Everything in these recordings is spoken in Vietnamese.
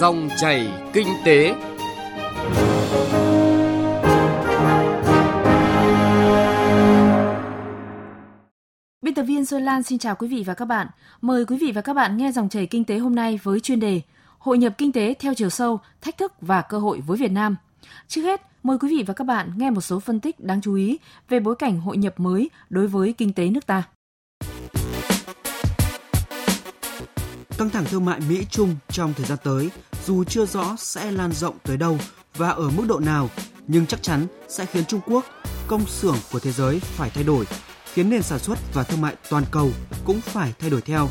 Dòng chảy kinh tế. Biên tập viên Xuân Lan xin chào quý vị và các bạn. Mời quý vị và các bạn nghe dòng chảy kinh tế hôm nay với chuyên đề Hội nhập kinh tế theo chiều sâu, thách thức và cơ hội với Việt Nam. Trước hết, mời quý vị và các bạn nghe một số phân tích đáng chú ý về bối cảnh hội nhập mới đối với kinh tế nước ta. Căng thẳng thương mại Mỹ-Trung trong thời gian tới dù chưa rõ sẽ lan rộng tới đâu và ở mức độ nào, nhưng chắc chắn sẽ khiến Trung Quốc, công xưởng của thế giới phải thay đổi, khiến nền sản xuất và thương mại toàn cầu cũng phải thay đổi theo.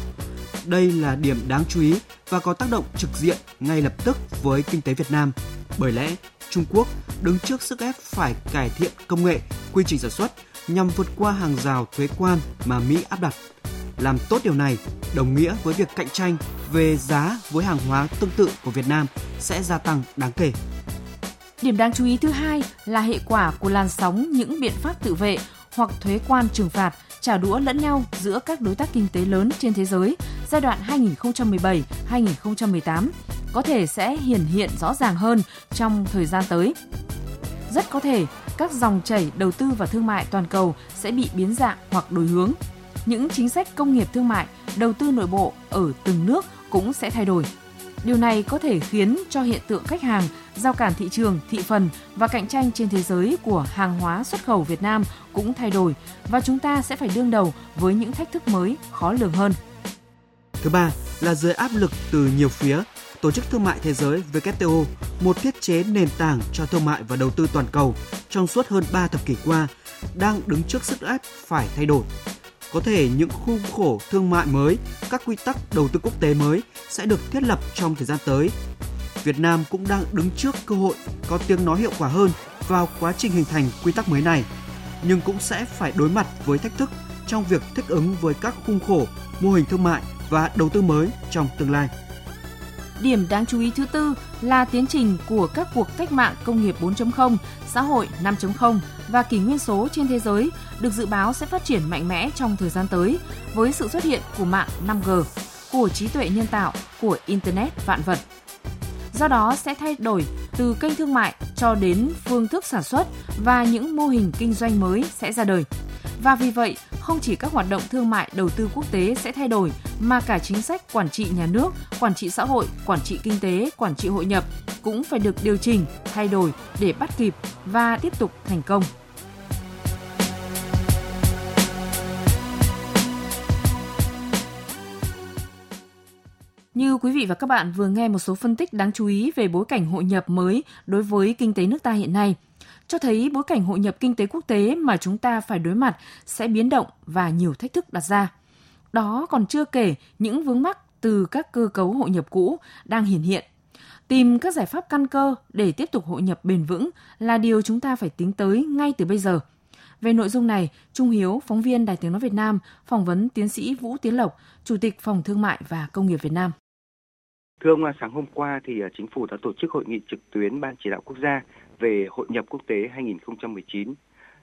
Đây là điểm đáng chú ý và có tác động trực diện ngay lập tức với kinh tế Việt Nam. Bởi lẽ, Trung Quốc đứng trước sức ép phải cải thiện công nghệ, quy trình sản xuất nhằm vượt qua hàng rào thuế quan mà Mỹ áp đặt. Làm tốt điều này đồng nghĩa với việc cạnh tranh về giá với hàng hóa tương tự của Việt Nam sẽ gia tăng đáng kể. Điểm đáng chú ý thứ hai là hệ quả của làn sóng những biện pháp tự vệ hoặc thuế quan trừng phạt trả đũa lẫn nhau giữa các đối tác kinh tế lớn trên thế giới giai đoạn 2017-2018 có thể sẽ hiển hiện rõ ràng hơn trong thời gian tới. Rất có thể các dòng chảy đầu tư và thương mại toàn cầu sẽ bị biến dạng hoặc đổi hướng. Những chính sách công nghiệp thương mại, đầu tư nội bộ ở từng nước cũng sẽ thay đổi. Điều này có thể khiến cho hiện tượng khách hàng, giao cản thị trường, thị phần và cạnh tranh trên thế giới của hàng hóa xuất khẩu Việt Nam cũng thay đổi và chúng ta sẽ phải đương đầu với những thách thức mới khó lường hơn. Thứ ba là dưới áp lực từ nhiều phía, Tổ chức Thương mại Thế giới WTO, một thiết chế nền tảng cho thương mại và đầu tư toàn cầu trong suốt hơn 3 thập kỷ qua, đang đứng trước sức ép phải thay đổi. Có thể những khung khổ thương mại mới, các quy tắc đầu tư quốc tế mới sẽ được thiết lập trong thời gian tới. Việt Nam cũng đang đứng trước cơ hội có tiếng nói hiệu quả hơn vào quá trình hình thành quy tắc mới này, nhưng cũng sẽ phải đối mặt với thách thức trong việc thích ứng với các khung khổ, mô hình thương mại và đầu tư mới trong tương lai. Điểm đáng chú ý thứ tư là tiến trình của các cuộc cách mạng công nghiệp 4.0, xã hội 5.0 và kỷ nguyên số trên thế giới được dự báo sẽ phát triển mạnh mẽ trong thời gian tới với sự xuất hiện của mạng 5G, của trí tuệ nhân tạo, của Internet vạn vật. Do đó sẽ thay đổi từ kênh thương mại cho đến phương thức sản xuất và những mô hình kinh doanh mới sẽ ra đời. Và vì vậy, không chỉ các hoạt động thương mại đầu tư quốc tế sẽ thay đổi mà cả chính sách quản trị nhà nước, quản trị xã hội, quản trị kinh tế, quản trị hội nhập cũng phải được điều chỉnh, thay đổi để bắt kịp và tiếp tục thành công. Như quý vị và các bạn vừa nghe một số phân tích đáng chú ý về bối cảnh hội nhập mới đối với kinh tế nước ta hiện nay – cho thấy bối cảnh hội nhập kinh tế quốc tế mà chúng ta phải đối mặt sẽ biến động và nhiều thách thức đặt ra. Đó còn chưa kể những vướng mắc từ các cơ cấu hội nhập cũ đang hiển hiện. Tìm các giải pháp căn cơ để tiếp tục hội nhập bền vững là điều chúng ta phải tính tới ngay từ bây giờ. Về nội dung này, Trung Hiếu, phóng viên Đài Tiếng Nói Việt Nam, phỏng vấn tiến sĩ Vũ Tiến Lộc, Chủ tịch Phòng Thương mại và Công nghiệp Việt Nam. Thưa ông, à, sáng hôm qua thì à, chính phủ đã tổ chức hội nghị trực tuyến Ban chỉ đạo quốc gia về hội nhập quốc tế 2019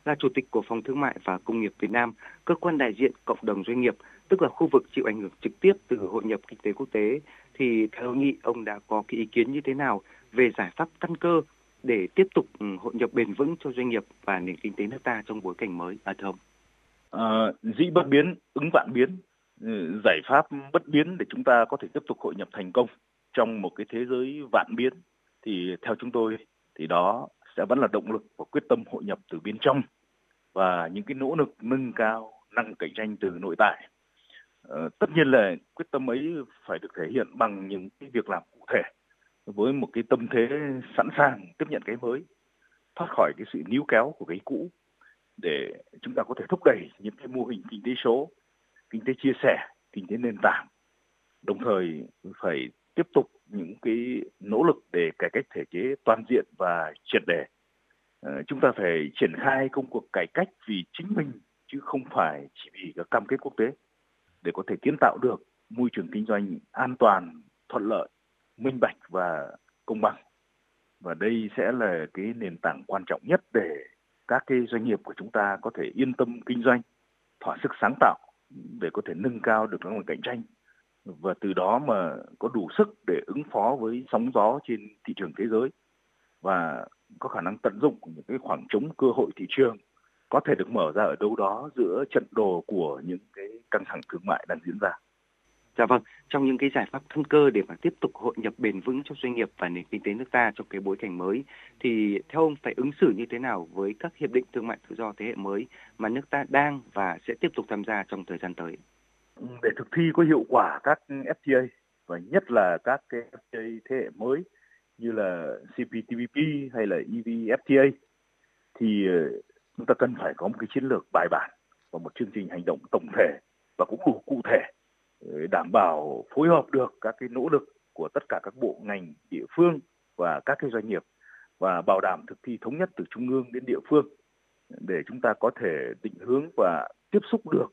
là chủ tịch của Phòng Thương mại và Công nghiệp Việt Nam, cơ quan đại diện cộng đồng doanh nghiệp, tức là khu vực chịu ảnh hưởng trực tiếp từ hội nhập kinh tế quốc tế, thì theo hội nghị ông đã có cái ý kiến như thế nào về giải pháp căn cơ để tiếp tục ừ, hội nhập bền vững cho doanh nghiệp và nền kinh tế nước ta trong bối cảnh mới, à thưa ông? À, dĩ bất biến, ứng vạn biến, Ừ, giải pháp bất biến để chúng ta có thể tiếp tục hội nhập thành công trong một cái thế giới vạn biến thì theo chúng tôi thì đó sẽ vẫn là động lực và quyết tâm hội nhập từ bên trong và những cái nỗ lực nâng cao năng cạnh tranh từ nội tại. Ờ, tất nhiên là quyết tâm ấy phải được thể hiện bằng những cái việc làm cụ thể với một cái tâm thế sẵn sàng tiếp nhận cái mới, thoát khỏi cái sự níu kéo của cái cũ để chúng ta có thể thúc đẩy những cái mô hình kinh tế số, kinh tế chia sẻ, kinh tế nền tảng. Đồng thời phải tiếp tục những cái nỗ lực để cải cách thể chế toàn diện và triệt để. Ờ, chúng ta phải triển khai công cuộc cải cách vì chính mình chứ không phải chỉ vì các cam kết quốc tế để có thể kiến tạo được môi trường kinh doanh an toàn, thuận lợi, minh bạch và công bằng. Và đây sẽ là cái nền tảng quan trọng nhất để các cái doanh nghiệp của chúng ta có thể yên tâm kinh doanh, thỏa sức sáng tạo để có thể nâng cao được năng lực cạnh tranh và từ đó mà có đủ sức để ứng phó với sóng gió trên thị trường thế giới và có khả năng tận dụng những cái khoảng trống cơ hội thị trường có thể được mở ra ở đâu đó giữa trận đồ của những cái căng thẳng thương mại đang diễn ra. Dạ vâng, trong những cái giải pháp căn cơ để mà tiếp tục hội nhập bền vững cho doanh nghiệp và nền kinh tế nước ta trong cái bối cảnh mới thì theo ông phải ứng xử như thế nào với các hiệp định thương mại tự do thế hệ mới mà nước ta đang và sẽ tiếp tục tham gia trong thời gian tới? Ừ, để thực thi có hiệu quả các FTA và nhất là các cái FTA thế hệ mới như là CPTPP hay là EVFTA thì ờ, chúng ta cần phải có một cái chiến lược bài bản và một chương trình hành động tổng thể và cũng đủ cụ thể đảm bảo phối hợp được các cái nỗ lực của tất cả các bộ ngành, địa phương và các cái doanh nghiệp và bảo đảm thực thi thống nhất từ trung ương đến địa phương để chúng ta có thể định hướng và tiếp xúc được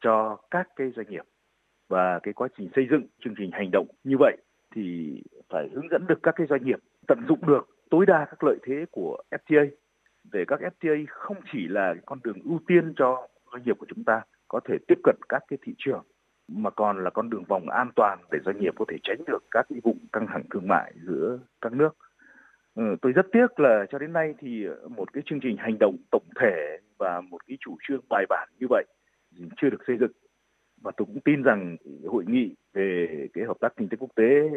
cho các cái doanh nghiệp. Và cái quá trình xây dựng chương trình hành động như vậy thì phải hướng dẫn được các cái doanh nghiệp tận dụng được tối đa các lợi thế của FTA để các FTA không chỉ là con đường ưu tiên cho doanh nghiệp của chúng ta, có thể tiếp cận các cái thị trường mà còn là con đường vòng an toàn để doanh nghiệp có thể tránh được các cái vùng căng thẳng thương mại giữa các nước. Ừ, tôi rất tiếc là cho đến nay thì một cái chương trình hành động tổng thể và một cái chủ trương bài bản như vậy chưa được xây dựng và tôi cũng tin rằng hội nghị về cái hợp tác kinh tế quốc tế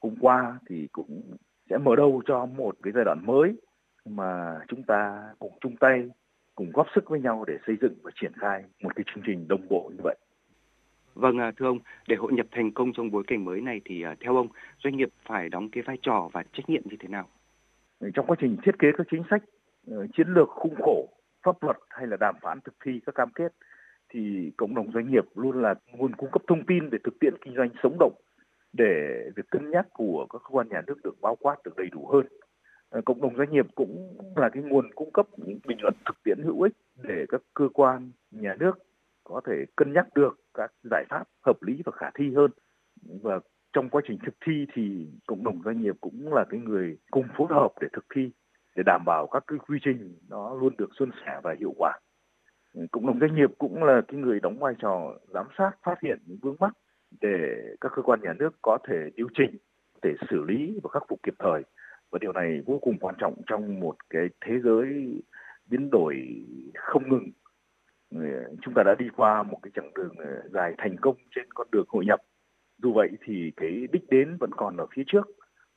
hôm qua thì cũng sẽ mở đầu cho một cái giai đoạn mới mà chúng ta cùng chung tay cùng góp sức với nhau để xây dựng và triển khai một cái chương trình đồng bộ như vậy. Vâng, à, thưa ông, để hội nhập thành công trong bối cảnh mới này thì à, theo ông, doanh nghiệp phải đóng cái vai trò và trách nhiệm như thế nào? Trong quá trình thiết kế các chính sách, ờ, chiến lược khung khổ, pháp luật hay là đàm phán thực thi các cam kết thì cộng đồng doanh nghiệp luôn là nguồn cung cấp thông tin để thực tiễn kinh doanh sống động để việc cân nhắc của các cơ quan nhà nước được bao quát được đầy đủ hơn. Ờ, cộng đồng doanh nghiệp cũng là cái nguồn cung cấp những bình luận thực tiễn hữu ích để các cơ quan nhà nước có thể cân nhắc được các giải pháp hợp lý và khả thi hơn. Và trong quá trình thực thi thì cộng đồng doanh nghiệp cũng là cái người cùng phối hợp để thực thi, để đảm bảo các cái quy trình nó luôn được suôn sẻ và hiệu quả. Cộng đồng doanh nghiệp cũng là cái người đóng vai trò giám sát, phát hiện những vướng mắc để các cơ quan nhà nước có thể điều chỉnh, để xử lý và khắc phục kịp thời. Và điều này vô cùng quan trọng trong một cái thế giới biến đổi không ngừng chúng ta đã đi qua một cái chặng đường ờ, dài thành công trên con đường hội nhập dù vậy thì cái đích đến vẫn còn ở phía trước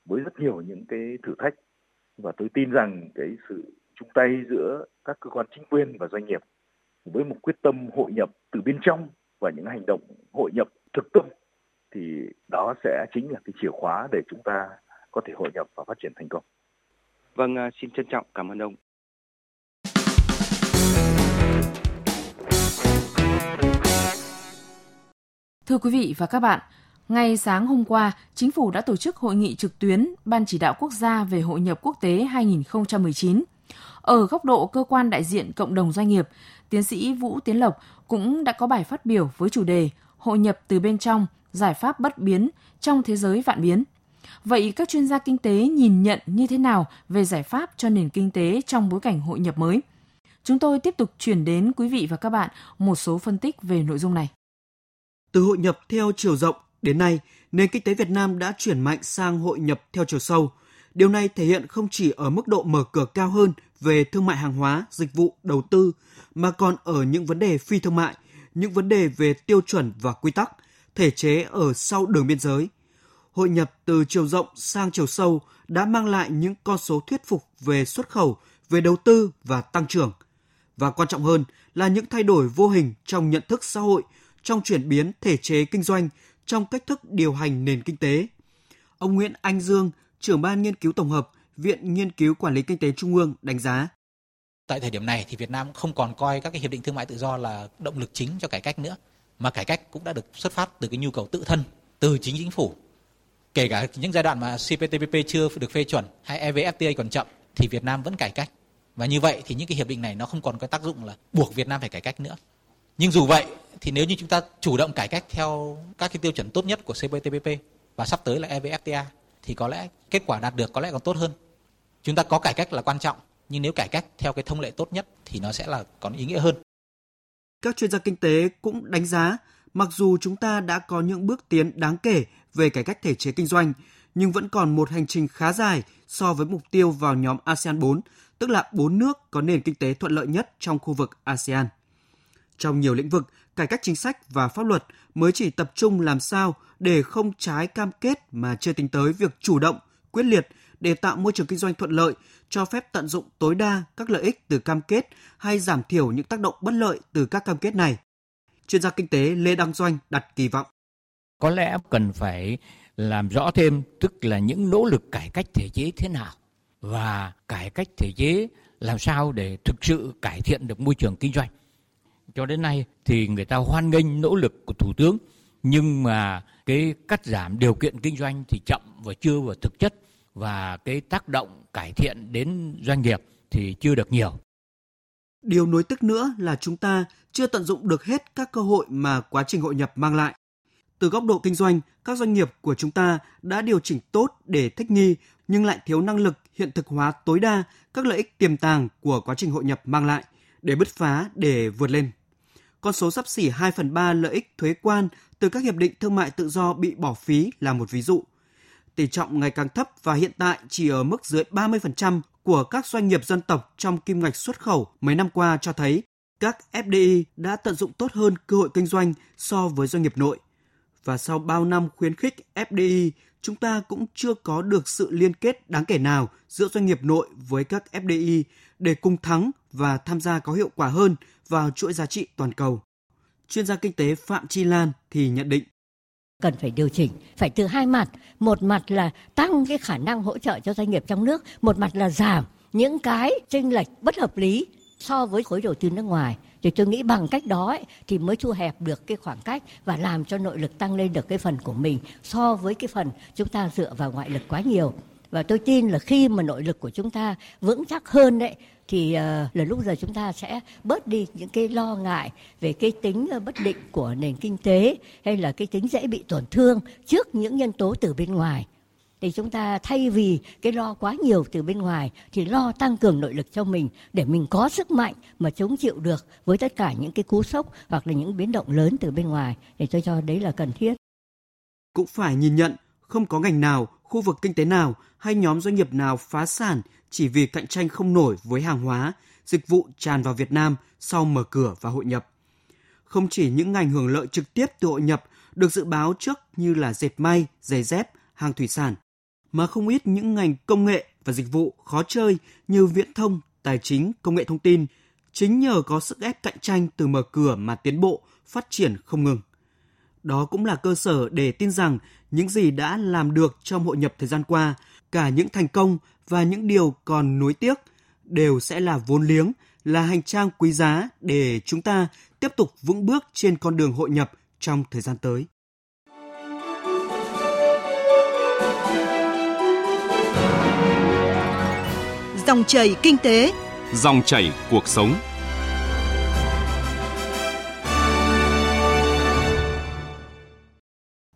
với rất nhiều những cái thử thách và tôi tin rằng cái sự chung tay giữa các cơ quan chính quyền và doanh nghiệp với một quyết tâm hội nhập từ bên trong và những hành động hội nhập thực tâm thì đó sẽ chính là cái chìa khóa để chúng ta có thể hội nhập và phát triển thành công. Vâng, à, xin trân trọng cảm ơn ông. Thưa quý vị và các bạn, ngay sáng hôm qua, Chính phủ đã tổ chức hội nghị trực tuyến Ban chỉ đạo quốc gia về hội nhập quốc tế 2019. Ở góc độ cơ quan đại diện cộng đồng doanh nghiệp, tiến sĩ Vũ Tiến Lộc cũng đã có bài phát biểu với chủ đề Hội nhập từ bên trong, giải pháp bất biến trong thế giới vạn biến. Vậy các chuyên gia kinh tế nhìn nhận như thế nào về giải pháp cho nền kinh tế trong bối cảnh hội nhập mới? Chúng tôi tiếp tục chuyển đến quý vị và các bạn một số phân tích về nội dung này. Từ hội nhập theo chiều rộng đến nay, nền kinh tế Việt Nam đã chuyển mạnh sang hội nhập theo chiều sâu. Điều này thể hiện không chỉ ở mức độ mở cửa cao hơn về thương mại hàng hóa, dịch vụ, đầu tư, mà còn ở những vấn đề phi thương mại, những vấn đề về tiêu chuẩn và quy tắc, thể chế ở sau đường biên giới. Hội nhập từ chiều rộng sang chiều sâu đã mang lại những con số thuyết phục về xuất khẩu, về đầu tư và tăng trưởng. Và quan trọng hơn là những thay đổi vô hình trong nhận thức xã hội, trong chuyển biến thể chế kinh doanh, trong cách thức điều hành nền kinh tế. Ông Nguyễn Anh Dương, trưởng ban nghiên cứu tổng hợp, Viện Nghiên cứu Quản lý Kinh tế Trung ương đánh giá. Tại thời điểm này thì Việt Nam không còn coi các cái hiệp định thương mại tự do là động lực chính cho cải cách nữa, mà cải cách cũng đã được xuất phát từ cái nhu cầu tự thân, từ chính chính phủ. Kể cả những giai đoạn mà CPTPP chưa được phê chuẩn hay EVFTA còn chậm thì Việt Nam vẫn cải cách. Và như vậy thì những cái hiệp định này nó không còn có tác dụng là buộc Việt Nam phải cải cách nữa. Nhưng dù vậy thì nếu như chúng ta chủ động cải cách theo các cái tiêu chuẩn tốt nhất của CPTPP và sắp tới là EVFTA thì có lẽ kết quả đạt được có lẽ còn tốt hơn. Chúng ta có cải cách là quan trọng, nhưng nếu cải cách theo cái thông lệ tốt nhất thì nó sẽ là còn ý nghĩa hơn. Các chuyên gia kinh tế cũng đánh giá mặc dù chúng ta đã có những bước tiến đáng kể về cải cách thể chế kinh doanh, nhưng vẫn còn một hành trình khá dài so với mục tiêu vào nhóm ASEAN 4, tức là 4 nước có nền kinh tế thuận lợi nhất trong khu vực ASEAN. Trong nhiều lĩnh vực, cải cách chính sách và pháp luật mới chỉ tập trung làm sao để không trái cam kết mà chưa tính tới việc chủ động, quyết liệt để tạo môi trường kinh doanh thuận lợi, cho phép tận dụng tối đa các lợi ích từ cam kết hay giảm thiểu những tác động bất lợi từ các cam kết này. Chuyên gia kinh tế Lê Đăng Doanh đặt kỳ vọng. Có lẽ cần phải làm rõ thêm tức là những nỗ lực cải cách thể chế thế nào và cải cách thể chế làm sao để thực sự cải thiện được môi trường kinh doanh. Cho đến nay thì người ta hoan nghênh nỗ lực của Thủ tướng nhưng mà cái cắt giảm điều kiện kinh doanh thì chậm và chưa vào thực chất và cái tác động cải thiện đến doanh nghiệp thì chưa được nhiều. Điều nối tức nữa là chúng ta chưa tận dụng được hết các cơ hội mà quá trình hội nhập mang lại. Từ góc độ kinh doanh, các doanh nghiệp của chúng ta đã điều chỉnh tốt để thích nghi nhưng lại thiếu năng lực hiện thực hóa tối đa các lợi ích tiềm tàng của quá trình hội nhập mang lại để bứt phá để vượt lên. Con số sắp xỉ 2 phần 3 lợi ích thuế quan từ các hiệp định thương mại tự do bị bỏ phí là một ví dụ. Tỷ trọng ngày càng thấp và hiện tại chỉ ở mức dưới 30% của các doanh nghiệp dân tộc trong kim ngạch xuất khẩu mấy năm qua cho thấy các FDI đã tận dụng tốt hơn cơ hội kinh doanh so với doanh nghiệp nội. Và sau bao năm khuyến khích FDI, chúng ta cũng chưa có được sự liên kết đáng kể nào giữa doanh nghiệp nội với các FDI để cùng thắng và tham gia có hiệu quả hơn vào chuỗi giá trị toàn cầu. Chuyên gia kinh tế Phạm Chi Lan thì nhận định. Cần phải điều chỉnh phải từ hai mặt. Một mặt là tăng cái khả năng hỗ trợ cho doanh nghiệp trong nước một mặt là giảm những cái chênh lệch bất hợp lý so với khối đầu tư nước ngoài thì tôi nghĩ bằng cách đó ấy, thì mới thu hẹp được cái khoảng cách và làm cho nội lực tăng lên được cái phần của mình so với cái phần chúng ta dựa vào ngoại lực quá nhiều. Và tôi tin là khi mà nội lực của chúng ta vững chắc hơn đấy thì uh, là lúc giờ chúng ta sẽ bớt đi những cái lo ngại về cái tính uh, bất định của nền kinh tế hay là cái tính dễ bị tổn thương trước những nhân tố từ bên ngoài thì chúng ta thay vì cái lo quá nhiều từ bên ngoài thì lo tăng cường nội lực cho mình để mình có sức mạnh mà chống chịu được với tất cả những cái cú sốc hoặc là những biến động lớn từ bên ngoài để tôi cho đấy là cần thiết. Cũng phải nhìn nhận không có ngành nào, khu vực kinh tế nào hay nhóm doanh nghiệp nào phá sản chỉ vì cạnh tranh không nổi với hàng hóa, dịch vụ tràn vào Việt Nam sau mở cửa và hội nhập. Không chỉ những ngành hưởng lợi trực tiếp từ hội nhập được dự báo trước như là dệt may, giày dép, hàng thủy sản, mà không ít những ngành công nghệ và dịch vụ khó chơi như viễn thông, tài chính, công nghệ thông tin, chính nhờ có sức ép cạnh tranh từ mở cửa mà tiến bộ, phát triển không ngừng. Đó cũng là cơ sở để tin rằng những gì đã làm được trong hội nhập thời gian qua, cả những thành công và những điều còn nuối tiếc đều sẽ là vốn liếng, là hành trang quý giá để chúng ta tiếp tục vững bước trên con đường hội nhập trong thời gian tới. Dòng chảy kinh tế, dòng chảy cuộc sống.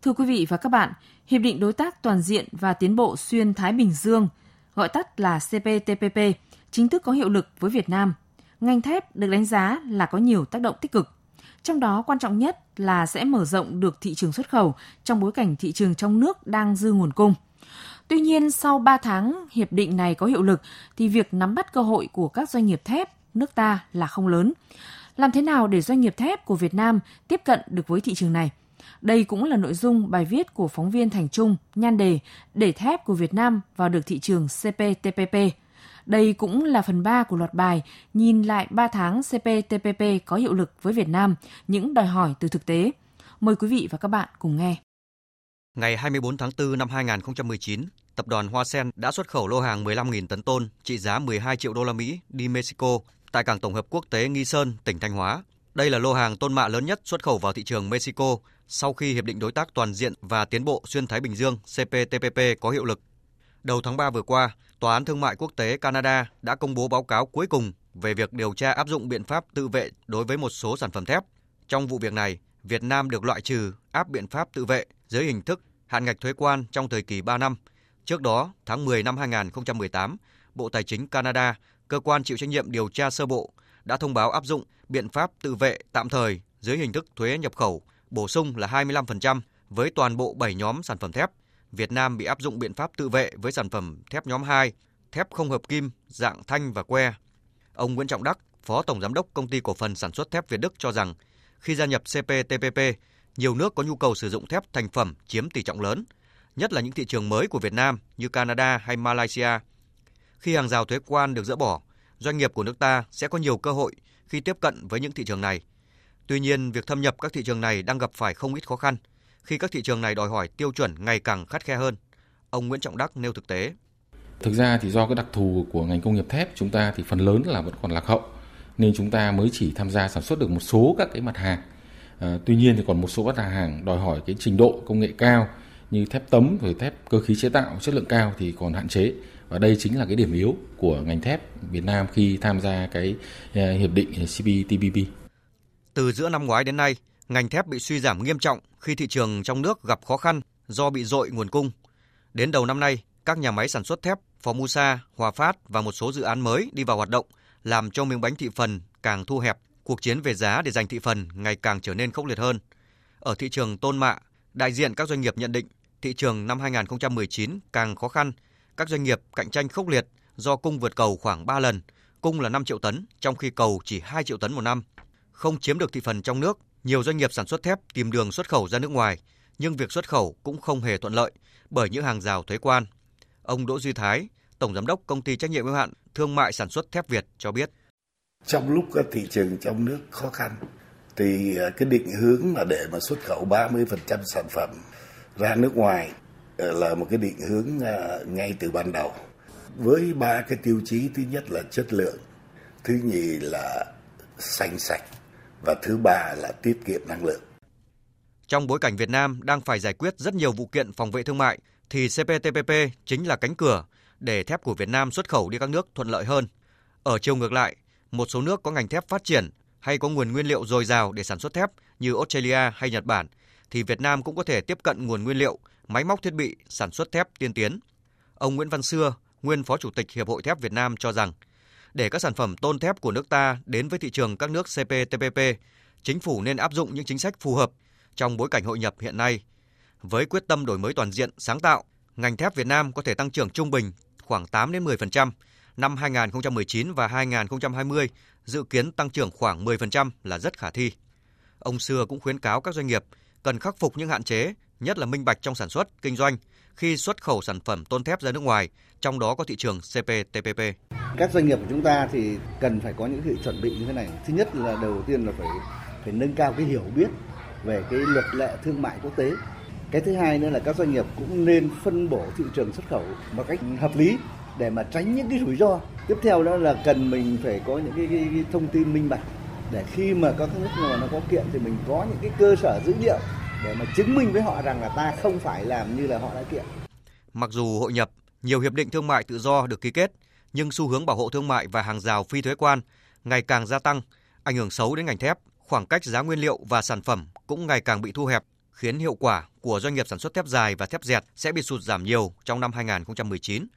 Thưa quý vị và các bạn, Hiệp định Đối tác Toàn diện và Tiến bộ Xuyên Thái Bình Dương, gọi tắt là CPTPP, chính thức có hiệu lực với Việt Nam. Ngành thép được đánh giá là có nhiều tác động tích cực. Trong đó quan trọng nhất là sẽ mở rộng được thị trường xuất khẩu trong bối cảnh thị trường trong nước đang dư nguồn cung. Tuy nhiên, sau 3 tháng hiệp định này có hiệu lực thì việc nắm bắt cơ hội của các doanh nghiệp thép nước ta là không lớn. Làm thế nào để doanh nghiệp thép của Việt Nam tiếp cận được với thị trường này? Đây cũng là nội dung bài viết của phóng viên Thành Trung, nhan đề Để thép của Việt Nam vào được thị trường CPTPP. Đây cũng là phần 3 của loạt bài Nhìn lại 3 tháng CPTPP có hiệu lực với Việt Nam, những đòi hỏi từ thực tế. Mời quý vị và các bạn cùng nghe. Ngày 24 tháng 4 năm 2019, tập đoàn Hoa Sen đã xuất khẩu lô hàng 15.000 tấn tôn trị giá 12 triệu đô la Mỹ đi Mexico tại cảng tổng hợp quốc tế Nghi Sơn, tỉnh Thanh Hóa. Đây là lô hàng tôn mạ lớn nhất xuất khẩu vào thị trường Mexico sau khi Hiệp định Đối tác Toàn diện và Tiến bộ Xuyên Thái Bình Dương CPTPP có hiệu lực. Đầu tháng 3 vừa qua, Tòa án Thương mại Quốc tế Canada đã công bố báo cáo cuối cùng về việc điều tra áp dụng biện pháp tự vệ đối với một số sản phẩm thép. Trong vụ việc này, Việt Nam được loại trừ áp biện pháp tự vệ dưới hình thức hạn ngạch thuế quan trong thời kỳ 3 năm. Trước đó, tháng 10 năm 2018, Bộ Tài chính Canada, cơ quan chịu trách nhiệm điều tra sơ bộ, đã thông báo áp dụng biện pháp tự vệ tạm thời dưới hình thức thuế nhập khẩu bổ sung là 25% với toàn bộ 7 nhóm sản phẩm thép. Việt Nam bị áp dụng biện pháp tự vệ với sản phẩm thép nhóm 2, thép không hợp kim dạng thanh và que. Ông Nguyễn Trọng Đắc, Phó Tổng Giám đốc Công ty Cổ phần Sản xuất Thép Việt Đức cho rằng, khi gia nhập CPTPP, nhiều nước có nhu cầu sử dụng thép thành phẩm chiếm tỷ trọng lớn, nhất là những thị trường mới của Việt Nam như Canada hay Malaysia. Khi hàng rào thuế quan được dỡ bỏ, doanh nghiệp của nước ta sẽ có nhiều cơ hội khi tiếp cận với những thị trường này. Tuy nhiên, việc thâm nhập các thị trường này đang gặp phải không ít khó khăn khi các thị trường này đòi hỏi tiêu chuẩn ngày càng khắt khe hơn. Ông Nguyễn Trọng Đắc nêu thực tế. Thực ra thì do cái đặc thù của ngành công nghiệp thép chúng ta thì phần lớn là vẫn còn lạc hậu nên chúng ta mới chỉ tham gia sản xuất được một số các cái mặt hàng. À, tuy nhiên thì còn một số mặt hàng đòi hỏi cái trình độ công nghệ cao như thép tấm rồi thép cơ khí chế tạo chất lượng cao thì còn hạn chế và đây chính là cái điểm yếu của ngành thép Việt Nam khi tham gia cái ờ, hiệp định CPTPP. Từ giữa năm ngoái đến nay, ngành thép bị suy giảm nghiêm trọng khi thị trường trong nước gặp khó khăn do bị dội nguồn cung. Đến đầu năm nay, các nhà máy sản xuất thép Formosa, Hòa Phát và một số dự án mới đi vào hoạt động làm cho miếng bánh thị phần càng thu hẹp, cuộc chiến về giá để giành thị phần ngày càng trở nên khốc liệt hơn. Ở thị trường tôn mạ, đại diện các doanh nghiệp nhận định thị trường năm 2019 càng khó khăn, các doanh nghiệp cạnh tranh khốc liệt do cung vượt cầu khoảng 3 lần, cung là 5 triệu tấn trong khi cầu chỉ 2 triệu tấn một năm. Không chiếm được thị phần trong nước, nhiều doanh nghiệp sản xuất thép tìm đường xuất khẩu ra nước ngoài, nhưng việc xuất khẩu cũng không hề thuận lợi bởi những hàng rào thuế quan. Ông Đỗ Duy Thái, Tổng Giám đốc Công ty Trách nhiệm hữu hạn Thương mại Sản xuất Thép Việt cho biết. Trong lúc các thị trường trong nước khó khăn, thì ờ, cái định hướng mà để mà xuất khẩu 30% sản phẩm ra nước ngoài ờ, là một cái định hướng ờ, ngay từ ban đầu. Với ba cái tiêu chí thứ nhất là chất lượng, thứ nhì là xanh sạch và thứ ba là tiết kiệm năng lượng. Trong bối cảnh Việt Nam đang phải giải quyết rất nhiều vụ kiện phòng vệ thương mại thì CPTPP chính là cánh cửa để thép của Việt Nam xuất khẩu đi các nước thuận lợi hơn. Ở chiều ngược lại, một số nước có ngành thép phát triển hay có nguồn nguyên liệu dồi dào để sản xuất thép như Australia hay Nhật Bản thì Việt Nam cũng có thể tiếp cận nguồn nguyên liệu, máy móc thiết bị sản xuất thép tiên tiến. Ông Nguyễn Văn Xưa, nguyên Phó Chủ tịch Hiệp hội Thép Việt Nam cho rằng, để các sản phẩm tôn thép của nước ta đến với thị trường các nước CPTPP, chính phủ nên áp dụng những chính sách phù hợp trong bối cảnh hội nhập hiện nay. Với quyết tâm đổi mới toàn diện, sáng tạo, ngành thép Việt Nam có thể tăng trưởng trung bình khoảng 8 đến 10%. Năm 2019 và 2020 dự kiến tăng trưởng khoảng 10% là rất khả thi. Ông Xưa cũng khuyến cáo các doanh nghiệp cần khắc phục những hạn chế, nhất là minh bạch trong sản xuất, kinh doanh khi xuất khẩu sản phẩm tôn thép ra nước ngoài, trong đó có thị trường CPTPP. Các doanh nghiệp của chúng ta thì cần phải có những sự chuẩn bị như thế này. Thứ nhất là đầu tiên là phải phải nâng cao cái hiểu biết về cái luật lệ thương mại quốc tế cái thứ hai nữa là các doanh nghiệp cũng nên phân bổ thị trường xuất khẩu một cách hợp lý để mà tránh những cái rủi ro tiếp theo đó là cần mình phải có những cái, cái, cái thông tin minh bạch để khi mà các nước nào nó có kiện thì mình có những cái cơ sở dữ liệu để mà chứng minh với họ rằng là ta không phải làm như là họ đã kiện. Mặc dù hội nhập, nhiều hiệp định thương mại tự do được ký kết, nhưng xu hướng bảo hộ thương mại và hàng rào phi thuế quan ngày càng gia tăng, ảnh hưởng xấu đến ngành thép, khoảng cách giá nguyên liệu và sản phẩm cũng ngày càng bị thu hẹp khiến hiệu quả của doanh nghiệp sản xuất thép dài và thép dẹt sẽ bị sụt giảm nhiều trong năm 2019.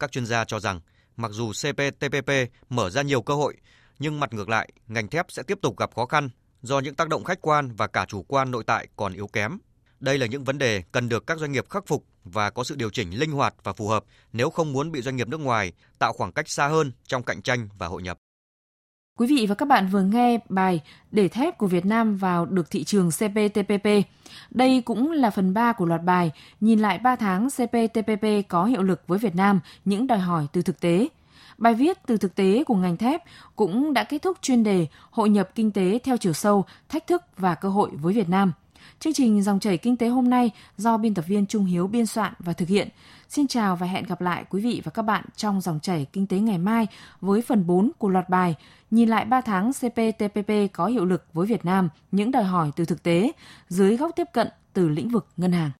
Các chuyên gia cho rằng, mặc dù CPTPP mở ra nhiều cơ hội, nhưng mặt ngược lại, ngành thép sẽ tiếp tục gặp khó khăn do những tác động khách quan và cả chủ quan nội tại còn yếu kém. Đây là những vấn đề cần được các doanh nghiệp khắc phục và có sự điều chỉnh linh hoạt và phù hợp nếu không muốn bị doanh nghiệp nước ngoài tạo khoảng cách xa hơn trong cạnh tranh và hội nhập. Quý vị và các bạn vừa nghe bài Để thép của Việt Nam vào được thị trường CPTPP. Đây cũng là phần 3 của loạt bài Nhìn lại 3 tháng CPTPP có hiệu lực với Việt Nam, những đòi hỏi từ thực tế. Bài viết từ thực tế của ngành thép cũng đã kết thúc chuyên đề Hội nhập kinh tế theo chiều sâu, thách thức và cơ hội với Việt Nam. Chương trình Dòng chảy kinh tế hôm nay do biên tập viên Trung Hiếu biên soạn và thực hiện. Xin chào và hẹn gặp lại quý vị và các bạn trong Dòng chảy kinh tế ngày mai với phần 4 của loạt bài Nhìn lại 3 tháng CPTPP có hiệu lực với Việt Nam, những đòi hỏi từ thực tế dưới góc tiếp cận từ lĩnh vực ngân hàng.